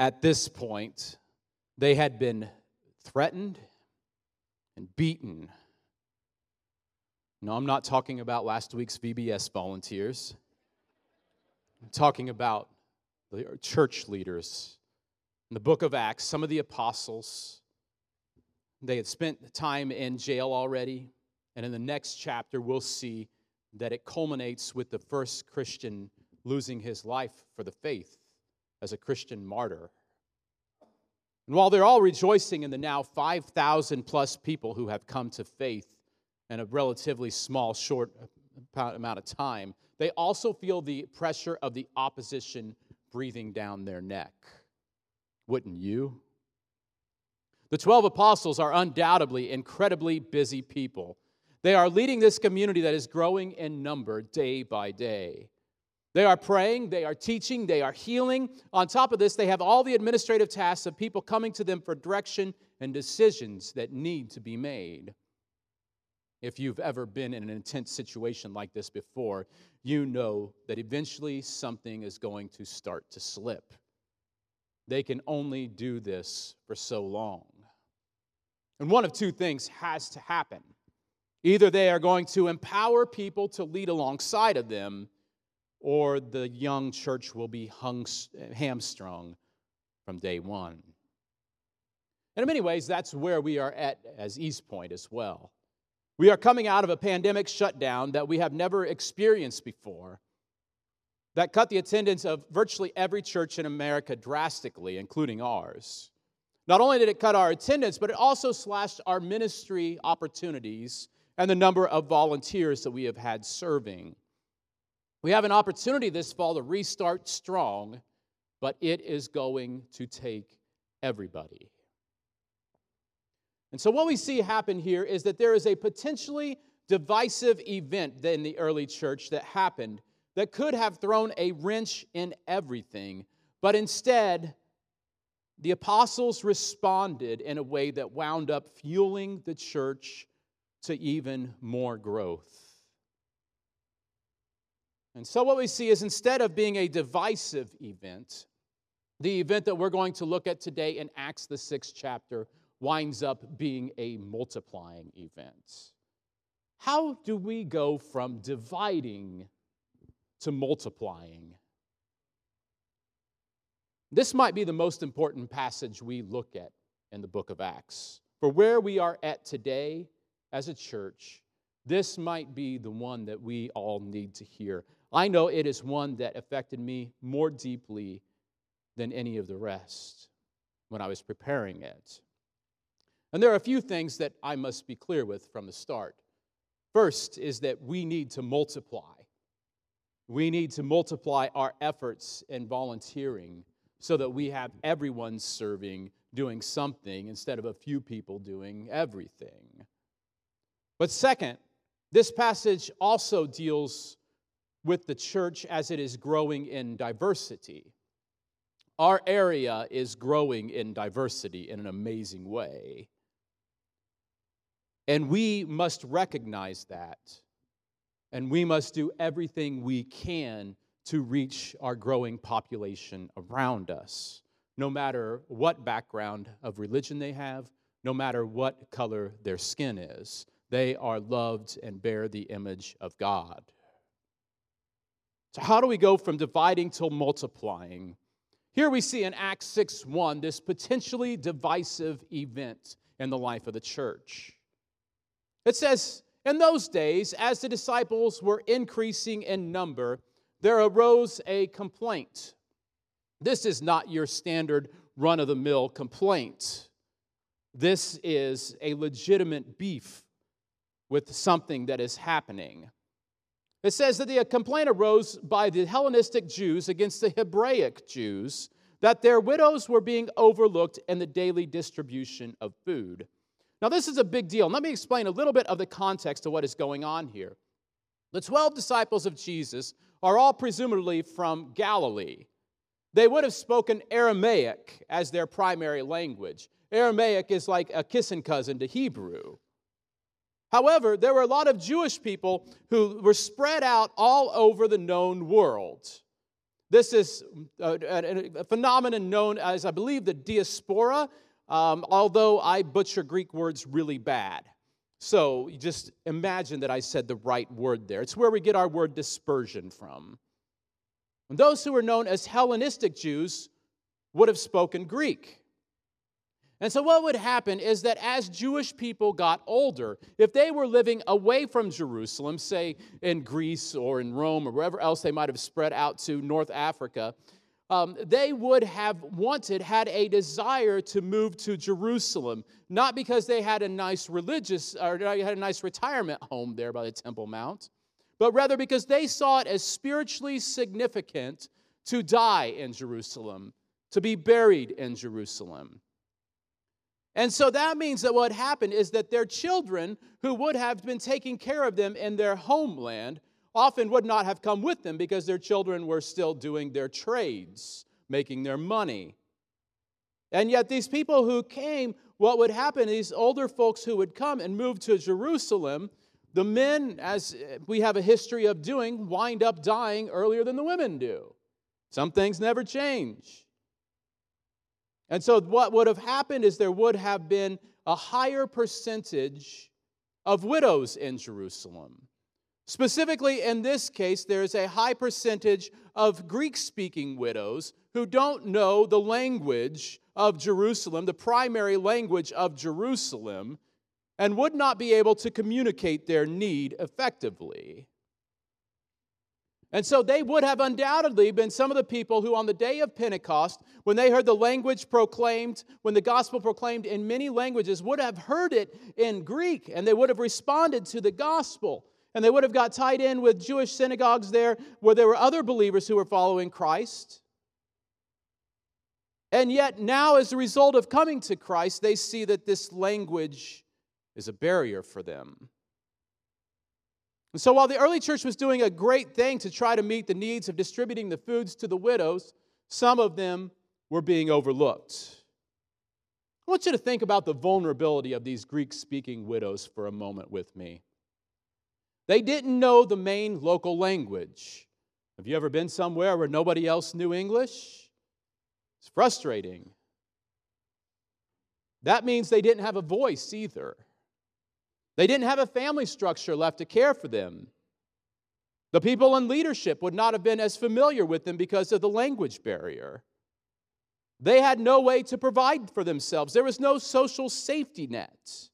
At this point, they had been threatened and beaten. No, I'm not talking about last week's VBS volunteers. I'm talking about the church leaders. In the book of Acts, some of the apostles, they had spent time in jail already. And in the next chapter, we'll see that it culminates with the first Christian losing his life for the faith as a Christian martyr. And while they're all rejoicing in the now 5,000 plus people who have come to faith in a relatively small, short amount of time, they also feel the pressure of the opposition breathing down their neck. Wouldn't you? The 12 apostles are undoubtedly incredibly busy people. They are leading this community that is growing in number day by day. They are praying, they are teaching, they are healing. On top of this, they have all the administrative tasks of people coming to them for direction and decisions that need to be made. If you've ever been in an intense situation like this before, you know that eventually something is going to start to slip. They can only do this for so long. And one of two things has to happen. Either they are going to empower people to lead alongside of them, or the young church will be hung, hamstrung from day one. And in many ways, that's where we are at as East Point as well. We are coming out of a pandemic shutdown that we have never experienced before that cut the attendance of virtually every church in America drastically, including ours. Not only did it cut our attendance, but it also slashed our ministry opportunities and the number of volunteers that we have had serving. We have an opportunity this fall to restart strong, but it is going to take everybody. And so, what we see happen here is that there is a potentially divisive event in the early church that happened that could have thrown a wrench in everything, but instead, the apostles responded in a way that wound up fueling the church to even more growth. And so, what we see is instead of being a divisive event, the event that we're going to look at today in Acts, the sixth chapter, winds up being a multiplying event. How do we go from dividing to multiplying? This might be the most important passage we look at in the book of Acts. For where we are at today as a church, this might be the one that we all need to hear. I know it is one that affected me more deeply than any of the rest when I was preparing it. And there are a few things that I must be clear with from the start. First is that we need to multiply. We need to multiply our efforts in volunteering so that we have everyone serving, doing something, instead of a few people doing everything. But second, this passage also deals with the church as it is growing in diversity. Our area is growing in diversity in an amazing way. And we must recognize that. And we must do everything we can to reach our growing population around us, no matter what background of religion they have, no matter what color their skin is. They are loved and bear the image of God. So, how do we go from dividing to multiplying? Here we see in Acts 6 1 this potentially divisive event in the life of the church. It says, In those days, as the disciples were increasing in number, there arose a complaint. This is not your standard run of the mill complaint. This is a legitimate beef with something that is happening. It says that the complaint arose by the Hellenistic Jews against the Hebraic Jews that their widows were being overlooked in the daily distribution of food. Now, this is a big deal. Let me explain a little bit of the context of what is going on here. The 12 disciples of Jesus are all presumably from Galilee. They would have spoken Aramaic as their primary language. Aramaic is like a kissing cousin to Hebrew. However, there were a lot of Jewish people who were spread out all over the known world. This is a, a, a phenomenon known as, I believe, the diaspora, um, although I butcher Greek words really bad. So you just imagine that I said the right word there. It's where we get our word dispersion from. And those who were known as Hellenistic Jews would have spoken Greek. And so, what would happen is that as Jewish people got older, if they were living away from Jerusalem, say in Greece or in Rome or wherever else they might have spread out to North Africa, um, they would have wanted, had a desire to move to Jerusalem, not because they had a nice religious or had a nice retirement home there by the Temple Mount, but rather because they saw it as spiritually significant to die in Jerusalem, to be buried in Jerusalem. And so that means that what happened is that their children, who would have been taking care of them in their homeland, often would not have come with them because their children were still doing their trades, making their money. And yet, these people who came, what would happen, these older folks who would come and move to Jerusalem, the men, as we have a history of doing, wind up dying earlier than the women do. Some things never change. And so, what would have happened is there would have been a higher percentage of widows in Jerusalem. Specifically, in this case, there is a high percentage of Greek speaking widows who don't know the language of Jerusalem, the primary language of Jerusalem, and would not be able to communicate their need effectively. And so they would have undoubtedly been some of the people who, on the day of Pentecost, when they heard the language proclaimed, when the gospel proclaimed in many languages, would have heard it in Greek and they would have responded to the gospel. And they would have got tied in with Jewish synagogues there where there were other believers who were following Christ. And yet, now, as a result of coming to Christ, they see that this language is a barrier for them. And so while the early church was doing a great thing to try to meet the needs of distributing the foods to the widows, some of them were being overlooked. I want you to think about the vulnerability of these Greek speaking widows for a moment with me. They didn't know the main local language. Have you ever been somewhere where nobody else knew English? It's frustrating. That means they didn't have a voice either. They didn't have a family structure left to care for them. The people in leadership would not have been as familiar with them because of the language barrier. They had no way to provide for themselves, there was no social safety net.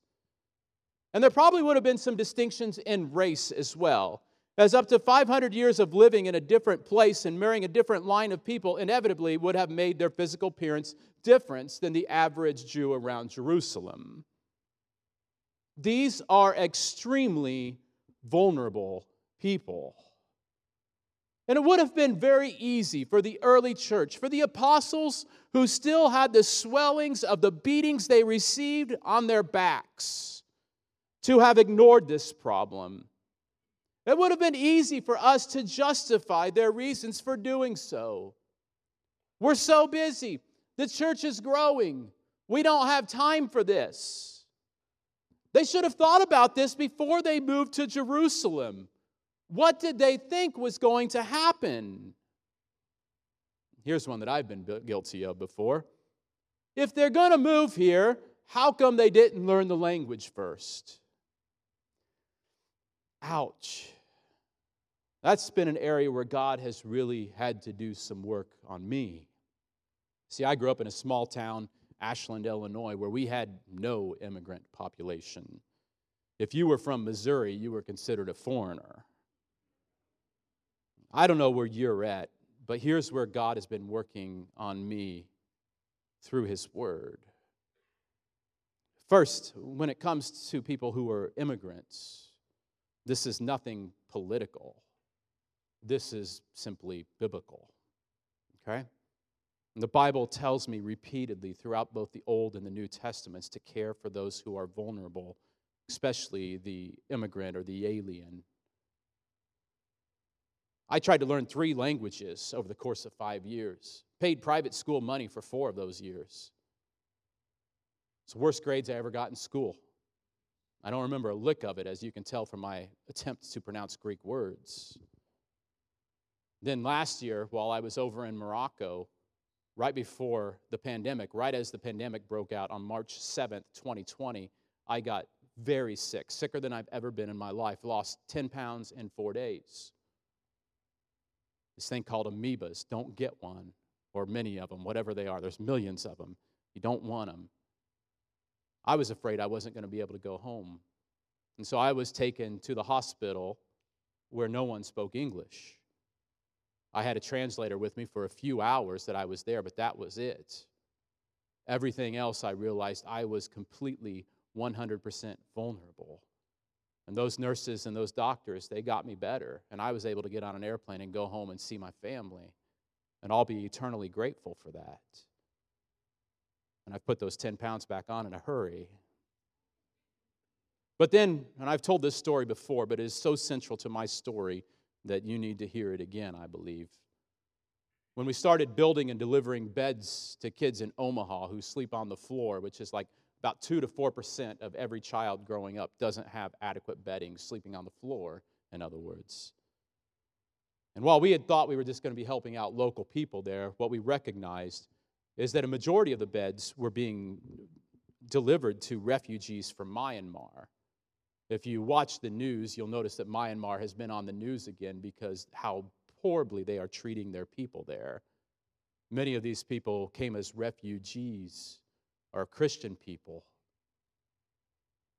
And there probably would have been some distinctions in race as well, as up to 500 years of living in a different place and marrying a different line of people inevitably would have made their physical appearance different than the average Jew around Jerusalem. These are extremely vulnerable people. And it would have been very easy for the early church, for the apostles who still had the swellings of the beatings they received on their backs, to have ignored this problem. It would have been easy for us to justify their reasons for doing so. We're so busy. The church is growing. We don't have time for this. They should have thought about this before they moved to Jerusalem. What did they think was going to happen? Here's one that I've been guilty of before. If they're going to move here, how come they didn't learn the language first? Ouch. That's been an area where God has really had to do some work on me. See, I grew up in a small town Ashland, Illinois, where we had no immigrant population. If you were from Missouri, you were considered a foreigner. I don't know where you're at, but here's where God has been working on me through His Word. First, when it comes to people who are immigrants, this is nothing political. This is simply biblical. Okay? The Bible tells me repeatedly throughout both the Old and the New Testaments to care for those who are vulnerable, especially the immigrant or the alien. I tried to learn three languages over the course of five years, paid private school money for four of those years. It's the worst grades I ever got in school. I don't remember a lick of it, as you can tell from my attempts to pronounce Greek words. Then last year, while I was over in Morocco, right before the pandemic, right as the pandemic broke out on March 7th, 2020, I got very sick, sicker than I've ever been in my life, lost 10 pounds in four days. This thing called amoebas, don't get one, or many of them, whatever they are. There's millions of them. You don't want them. I was afraid I wasn't going to be able to go home. And so I was taken to the hospital where no one spoke English. I had a translator with me for a few hours that I was there, but that was it. Everything else, I realized I was completely 100% vulnerable. And those nurses and those doctors, they got me better. And I was able to get on an airplane and go home and see my family. And I'll be eternally grateful for that. And I've put those 10 pounds back on in a hurry. But then, and I've told this story before, but it is so central to my story that you need to hear it again, I believe. When we started building and delivering beds to kids in Omaha who sleep on the floor, which is like about 2 to 4% of every child growing up doesn't have adequate bedding, sleeping on the floor, in other words. And while we had thought we were just going to be helping out local people there, what we recognized is that a majority of the beds were being delivered to refugees from Myanmar. If you watch the news, you'll notice that Myanmar has been on the news again because how horribly they are treating their people there. Many of these people came as refugees or Christian people.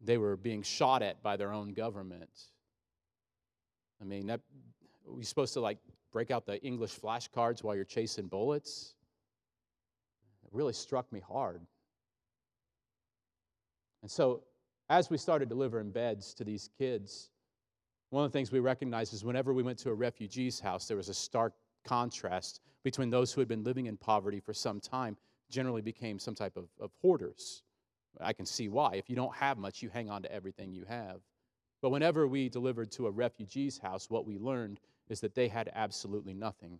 They were being shot at by their own government. I mean, that, we supposed to like break out the English flashcards while you're chasing bullets? It really struck me hard. And so, as we started delivering beds to these kids, one of the things we recognized is whenever we went to a refugee's house, there was a stark contrast between those who had been living in poverty for some time generally became some type of, of hoarders. I can see why. If you don't have much, you hang on to everything you have. But whenever we delivered to a refugee's house, what we learned is that they had absolutely nothing.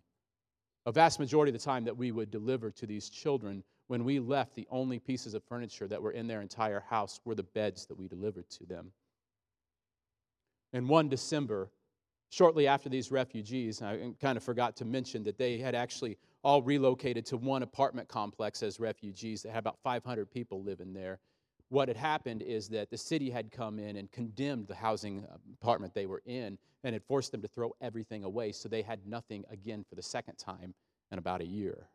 A vast majority of the time that we would deliver to these children, when we left, the only pieces of furniture that were in their entire house were the beds that we delivered to them. In one December, shortly after these refugees, I kind of forgot to mention that they had actually all relocated to one apartment complex as refugees that had about 500 people living there. What had happened is that the city had come in and condemned the housing apartment they were in and had forced them to throw everything away, so they had nothing again for the second time in about a year.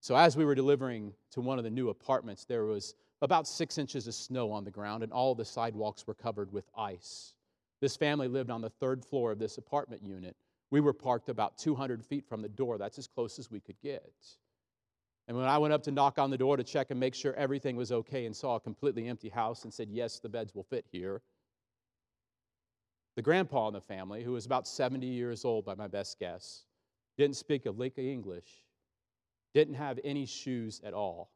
So, as we were delivering to one of the new apartments, there was about six inches of snow on the ground, and all the sidewalks were covered with ice. This family lived on the third floor of this apartment unit. We were parked about 200 feet from the door. That's as close as we could get. And when I went up to knock on the door to check and make sure everything was okay and saw a completely empty house and said, Yes, the beds will fit here, the grandpa in the family, who was about 70 years old by my best guess, didn't speak a lick of English, didn't have any shoes at all,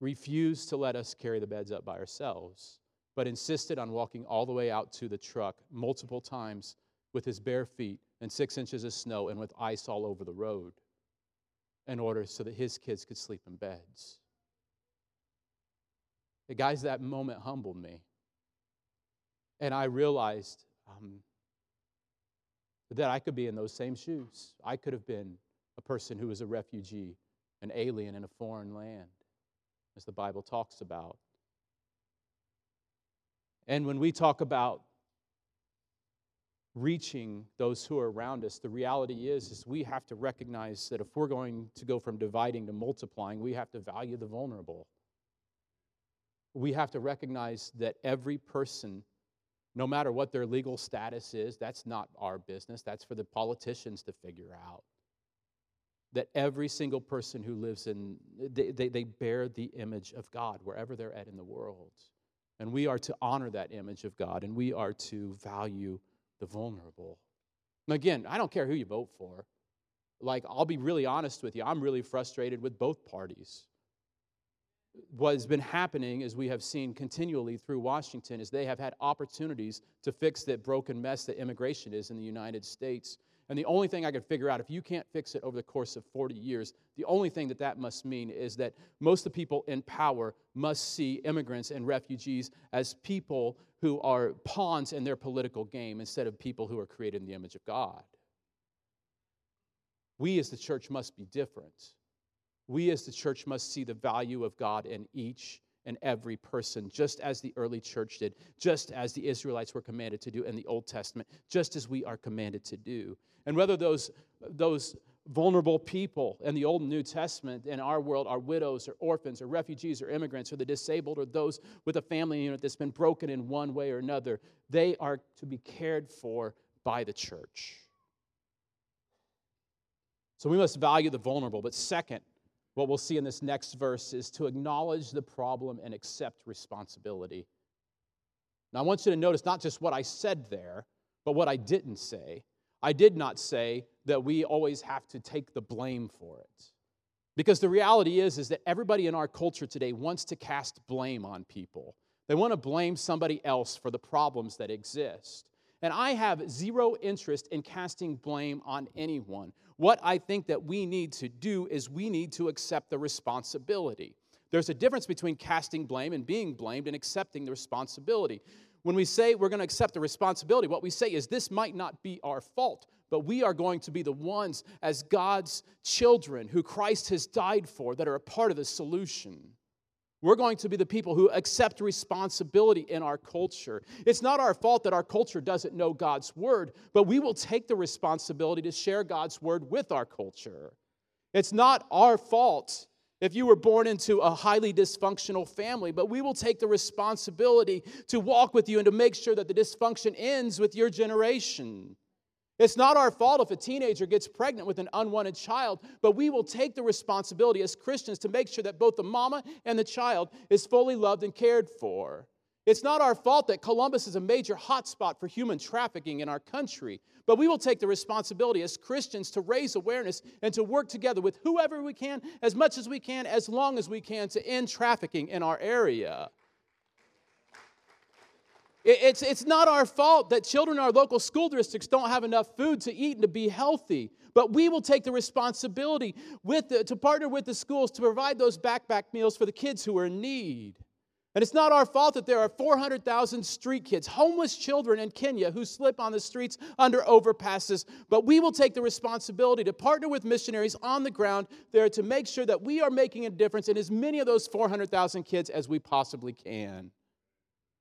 refused to let us carry the beds up by ourselves, but insisted on walking all the way out to the truck multiple times with his bare feet and six inches of snow and with ice all over the road in order so that his kids could sleep in beds. The guys, that moment humbled me. And I realized um, that I could be in those same shoes. I could have been a person who is a refugee, an alien in a foreign land, as the Bible talks about. And when we talk about reaching those who are around us the reality is is we have to recognize that if we're going to go from dividing to multiplying we have to value the vulnerable. We have to recognize that every person no matter what their legal status is that's not our business. That's for the politicians to figure out that every single person who lives in they, they, they bear the image of god wherever they're at in the world and we are to honor that image of god and we are to value the vulnerable. And again, I don't care who you vote for. Like, I'll be really honest with you, I'm really frustrated with both parties. What has been happening, as we have seen continually through Washington, is they have had opportunities to fix that broken mess that immigration is in the United States. And the only thing I could figure out, if you can't fix it over the course of 40 years, the only thing that that must mean is that most of the people in power must see immigrants and refugees as people who are pawns in their political game instead of people who are created in the image of God. We as the church must be different. We as the church must see the value of God in each and every person, just as the early church did, just as the Israelites were commanded to do in the Old Testament, just as we are commanded to do. And whether those, those vulnerable people in the Old and New Testament in our world are widows or orphans or refugees or immigrants or the disabled or those with a family unit that's been broken in one way or another, they are to be cared for by the church. So we must value the vulnerable. But second, what we'll see in this next verse is to acknowledge the problem and accept responsibility. Now, I want you to notice not just what I said there, but what I didn't say. I did not say that we always have to take the blame for it. Because the reality is, is that everybody in our culture today wants to cast blame on people. They want to blame somebody else for the problems that exist. And I have zero interest in casting blame on anyone. What I think that we need to do is we need to accept the responsibility. There's a difference between casting blame and being blamed and accepting the responsibility. When we say we're going to accept the responsibility, what we say is this might not be our fault, but we are going to be the ones as God's children who Christ has died for that are a part of the solution. We're going to be the people who accept responsibility in our culture. It's not our fault that our culture doesn't know God's word, but we will take the responsibility to share God's word with our culture. It's not our fault if you were born into a highly dysfunctional family, but we will take the responsibility to walk with you and to make sure that the dysfunction ends with your generation. It's not our fault if a teenager gets pregnant with an unwanted child, but we will take the responsibility as Christians to make sure that both the mama and the child is fully loved and cared for. It's not our fault that Columbus is a major hotspot for human trafficking in our country, but we will take the responsibility as Christians to raise awareness and to work together with whoever we can, as much as we can, as long as we can, to end trafficking in our area. It's, it's not our fault that children in our local school districts don't have enough food to eat and to be healthy. But we will take the responsibility with the, to partner with the schools to provide those backpack meals for the kids who are in need. And it's not our fault that there are 400,000 street kids, homeless children in Kenya who slip on the streets under overpasses. But we will take the responsibility to partner with missionaries on the ground there to make sure that we are making a difference in as many of those 400,000 kids as we possibly can.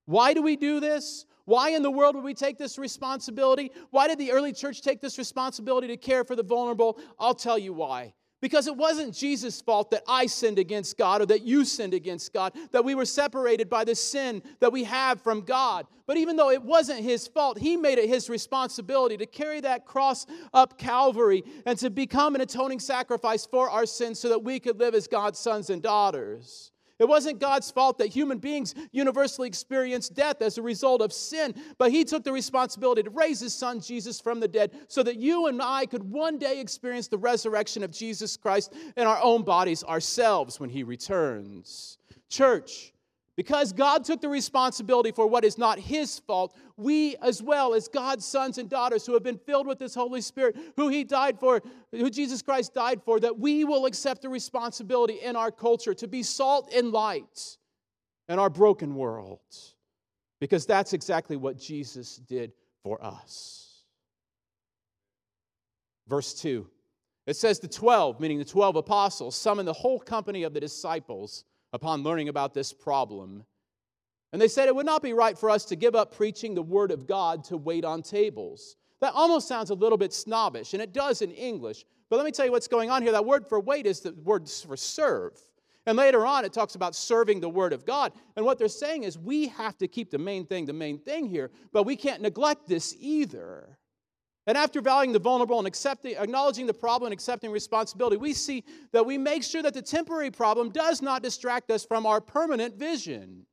Why do we do this? Why in the world would we take this responsibility? Why did the early church take this responsibility to care for the vulnerable? I'll tell you why. Because it wasn't Jesus' fault that I sinned against God or that you sinned against God, that we were separated by the sin that we have from God. But even though it wasn't his fault, he made it his responsibility to carry that cross up Calvary and to become an atoning sacrifice for our sins so that we could live as God's sons and daughters. It wasn't God's fault that human beings universally experience death as a result of sin, but He took the responsibility to raise His Son Jesus from the dead so that you and I could one day experience the resurrection of Jesus Christ in our own bodies ourselves when He returns. Church, because God took the responsibility for what is not His fault, we as well, as God's sons and daughters who have been filled with this Holy Spirit, who He died for, who Jesus Christ died for, that we will accept the responsibility in our culture to be salt and light in our broken world. Because that's exactly what Jesus did for us. Verse 2 it says, The 12, meaning the 12 apostles, summoned the whole company of the disciples upon learning about this problem. And they said it would not be right for us to give up preaching the Word of God to wait on tables. That almost sounds a little bit snobbish, and it does in English. But let me tell you what's going on here. That word for wait is the word for serve. And later on, it talks about serving the Word of God. And what they're saying is we have to keep the main thing the main thing here, but we can't neglect this either. And after valuing the vulnerable and accepting, acknowledging the problem and accepting responsibility, we see that we make sure that the temporary problem does not distract us from our permanent vision.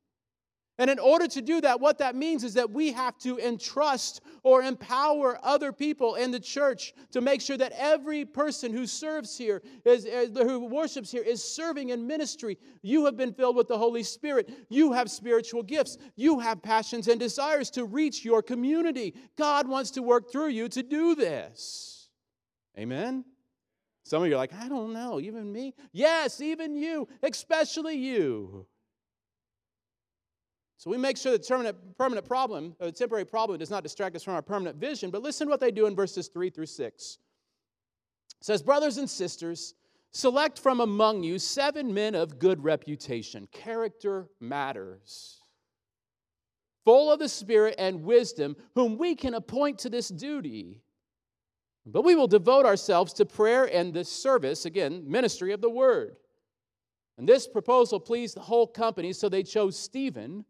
And in order to do that, what that means is that we have to entrust or empower other people in the church to make sure that every person who serves here, is, who worships here, is serving in ministry. You have been filled with the Holy Spirit. You have spiritual gifts. You have passions and desires to reach your community. God wants to work through you to do this. Amen? Some of you are like, I don't know, even me? Yes, even you, especially you. So we make sure the permanent, permanent problem, a temporary problem, does not distract us from our permanent vision. But listen to what they do in verses 3 through 6. It says, Brothers and sisters, select from among you seven men of good reputation. Character matters. Full of the Spirit and wisdom, whom we can appoint to this duty. But we will devote ourselves to prayer and the service, again, ministry of the word. And this proposal pleased the whole company, so they chose Stephen,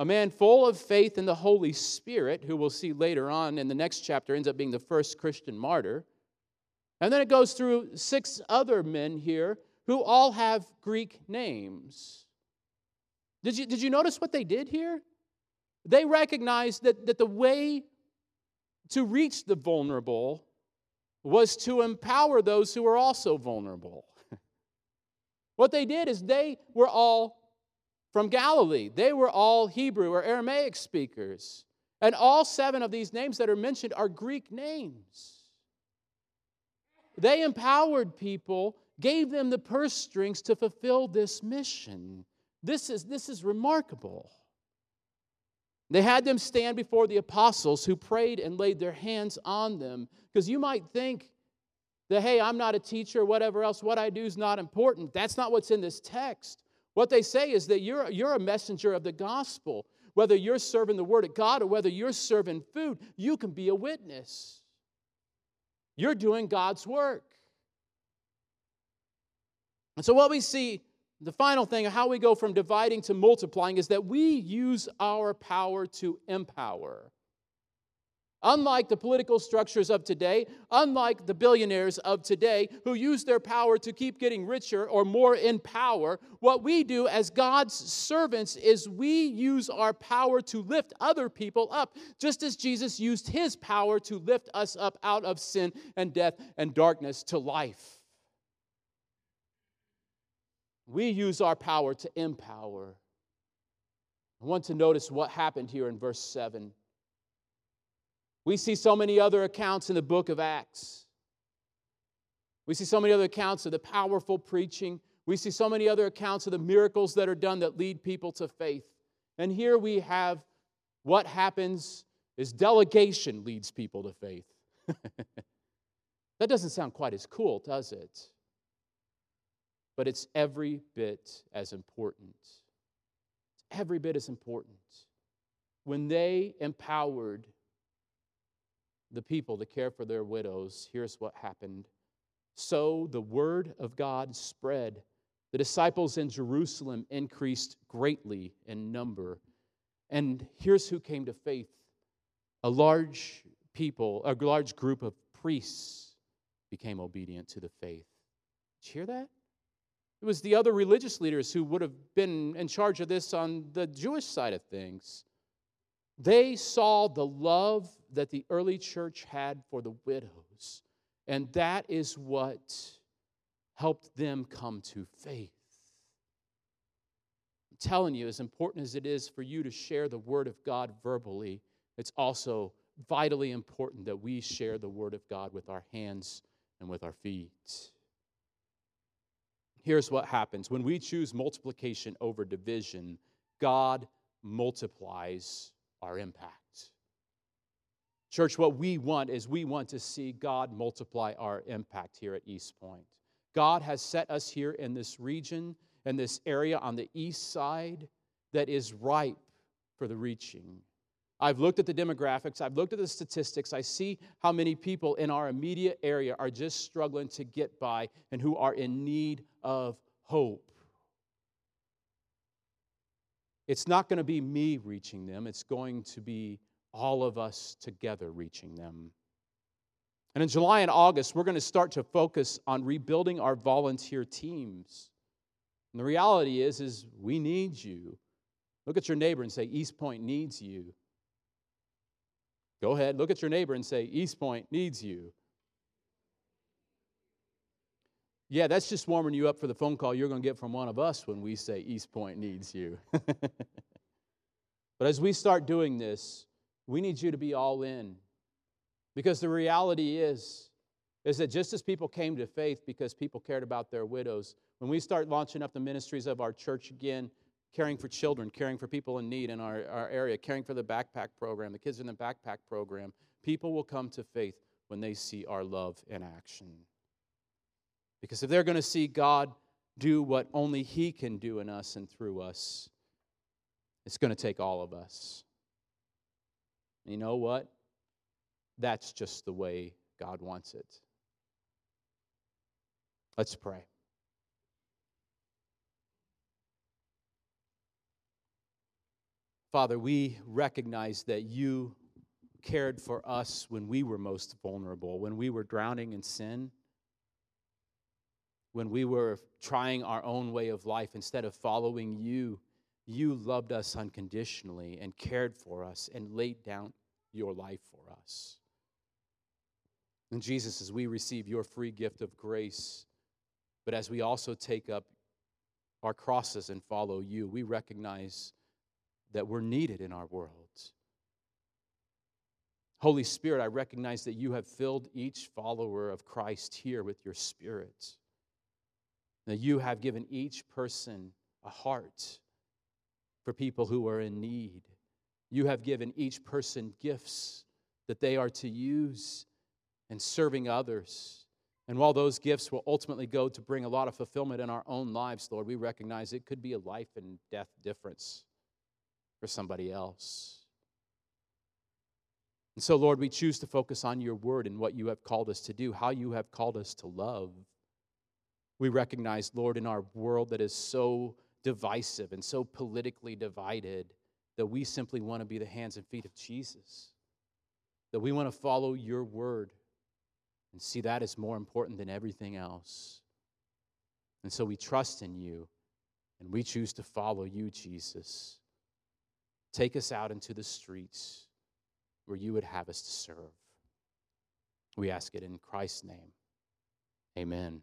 a man full of faith in the Holy Spirit, who we'll see later on in the next chapter ends up being the first Christian martyr. And then it goes through six other men here who all have Greek names. Did you, did you notice what they did here? They recognized that, that the way to reach the vulnerable was to empower those who were also vulnerable. what they did is they were all from Galilee, they were all Hebrew or Aramaic speakers. And all seven of these names that are mentioned are Greek names. They empowered people, gave them the purse strings to fulfill this mission. This is, this is remarkable. They had them stand before the apostles who prayed and laid their hands on them. Because you might think that, hey, I'm not a teacher, whatever else, what I do is not important. That's not what's in this text. What they say is that you're, you're a messenger of the gospel. Whether you're serving the word of God or whether you're serving food, you can be a witness. You're doing God's work. And so, what we see the final thing, how we go from dividing to multiplying, is that we use our power to empower. Unlike the political structures of today, unlike the billionaires of today who use their power to keep getting richer or more in power, what we do as God's servants is we use our power to lift other people up, just as Jesus used his power to lift us up out of sin and death and darkness to life. We use our power to empower. I want to notice what happened here in verse 7. We see so many other accounts in the book of Acts. We see so many other accounts of the powerful preaching. We see so many other accounts of the miracles that are done that lead people to faith. And here we have what happens is delegation leads people to faith. that doesn't sound quite as cool, does it? but it's every bit as important. It's every bit as important. When they empowered the people to care for their widows, here's what happened. So the word of God spread. The disciples in Jerusalem increased greatly in number. And here's who came to faith a large people, a large group of priests became obedient to the faith. Did you hear that? It was the other religious leaders who would have been in charge of this on the Jewish side of things. They saw the love that the early church had for the widows, and that is what helped them come to faith. I'm telling you, as important as it is for you to share the Word of God verbally, it's also vitally important that we share the Word of God with our hands and with our feet here's what happens when we choose multiplication over division, God multiplies our impact. Church, what we want is we want to see God multiply our impact here at East Point. God has set us here in this region and this area on the east side that is ripe for the reaching. I've looked at the demographics, I've looked at the statistics. I see how many people in our immediate area are just struggling to get by and who are in need of hope. It's not going to be me reaching them, it's going to be all of us together reaching them. And in July and August, we're going to start to focus on rebuilding our volunteer teams. And the reality is, is we need you. Look at your neighbor and say, East Point needs you. Go ahead, look at your neighbor and say, East Point needs you. Yeah, that's just warming you up for the phone call you're going to get from one of us when we say East Point needs you. but as we start doing this, we need you to be all in. Because the reality is, is that just as people came to faith because people cared about their widows, when we start launching up the ministries of our church again, caring for children, caring for people in need in our, our area, caring for the backpack program, the kids in the backpack program, people will come to faith when they see our love in action. Because if they're going to see God do what only He can do in us and through us, it's going to take all of us. And you know what? That's just the way God wants it. Let's pray. Father, we recognize that you cared for us when we were most vulnerable, when we were drowning in sin, when we were trying our own way of life instead of following you. You loved us unconditionally and cared for us and laid down your life for us. And Jesus, as we receive your free gift of grace, but as we also take up our crosses and follow you, we recognize that we're needed in our world. Holy Spirit, I recognize that you have filled each follower of Christ here with your Spirit. That you have given each person a heart for people who are in need. You have given each person gifts that they are to use in serving others. And while those gifts will ultimately go to bring a lot of fulfillment in our own lives, Lord, we recognize it could be a life and death difference for somebody else. And so, Lord, we choose to focus on your word and what you have called us to do, how you have called us to love. We recognize, Lord, in our world that is so divisive and so politically divided, that we simply want to be the hands and feet of Jesus, that we want to follow your word and see that as more important than everything else. And so we trust in you and we choose to follow you, Jesus. Take us out into the streets where you would have us to serve. We ask it in Christ's name. Amen.